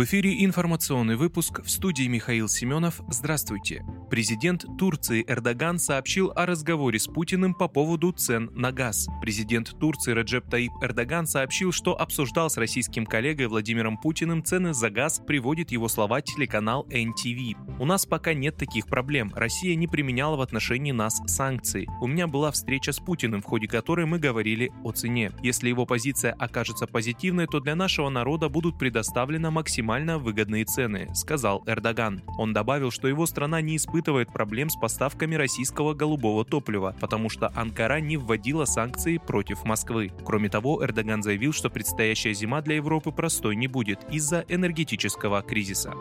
В эфире информационный выпуск в студии Михаил Семенов. Здравствуйте. Президент Турции Эрдоган сообщил о разговоре с Путиным по поводу цен на газ. Президент Турции Раджеп Таип Эрдоган сообщил, что обсуждал с российским коллегой Владимиром Путиным цены за газ, приводит его слова телеканал NTV. «У нас пока нет таких проблем. Россия не применяла в отношении нас санкции. У меня была встреча с Путиным, в ходе которой мы говорили о цене. Если его позиция окажется позитивной, то для нашего народа будут предоставлены максимально максимально выгодные цены, сказал Эрдоган. Он добавил, что его страна не испытывает проблем с поставками российского голубого топлива, потому что Анкара не вводила санкции против Москвы. Кроме того, Эрдоган заявил, что предстоящая зима для Европы простой не будет из-за энергетического кризиса.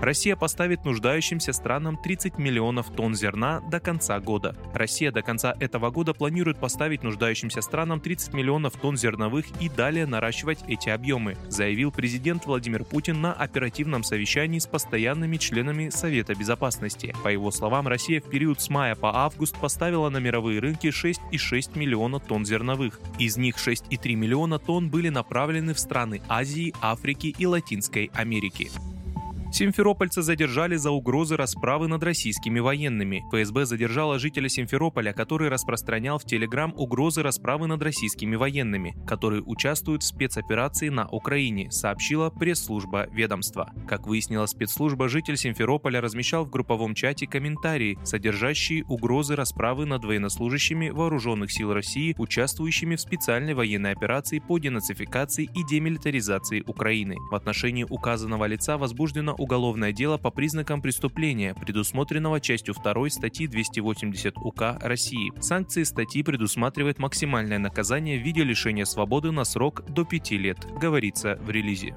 Россия поставит нуждающимся странам 30 миллионов тонн зерна до конца года. Россия до конца этого года планирует поставить нуждающимся странам 30 миллионов тонн зерновых и далее наращивать эти объемы, заявил президент Владимир Путин на оперативном совещании с постоянными членами Совета Безопасности. По его словам, Россия в период с мая по август поставила на мировые рынки 6,6 миллиона тонн зерновых. Из них 6,3 миллиона тонн были направлены в страны Азии, Африки и Латинской Америки. Симферопольца задержали за угрозы расправы над российскими военными. ФСБ задержала жителя Симферополя, который распространял в Телеграм угрозы расправы над российскими военными, которые участвуют в спецоперации на Украине, сообщила пресс-служба ведомства. Как выяснила спецслужба, житель Симферополя размещал в групповом чате комментарии, содержащие угрозы расправы над военнослужащими вооруженных сил России, участвующими в специальной военной операции по денацификации и демилитаризации Украины. В отношении указанного лица возбуждено уголовное дело по признакам преступления, предусмотренного частью 2 статьи 280 УК России. Санкции статьи предусматривают максимальное наказание в виде лишения свободы на срок до 5 лет, говорится в релизе.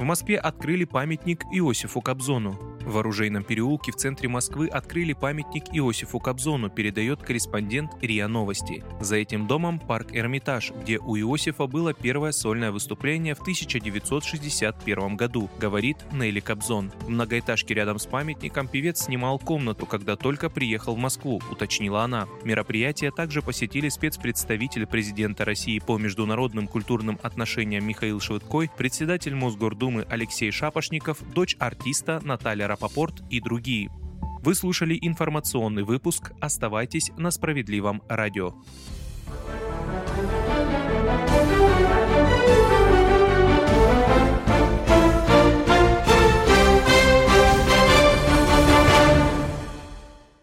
В Москве открыли памятник Иосифу Кобзону. В оружейном переулке в центре Москвы открыли памятник Иосифу Кобзону, передает корреспондент РИА Новости. За этим домом парк Эрмитаж, где у Иосифа было первое сольное выступление в 1961 году, говорит Нелли Кобзон. В многоэтажке рядом с памятником певец снимал комнату, когда только приехал в Москву, уточнила она. Мероприятие также посетили спецпредставитель президента России по международным культурным отношениям Михаил Швыдкой, председатель Мосгордумы Алексей Шапошников, дочь артиста Наталья Рапопорт и другие. Вы слушали информационный выпуск. Оставайтесь на справедливом радио.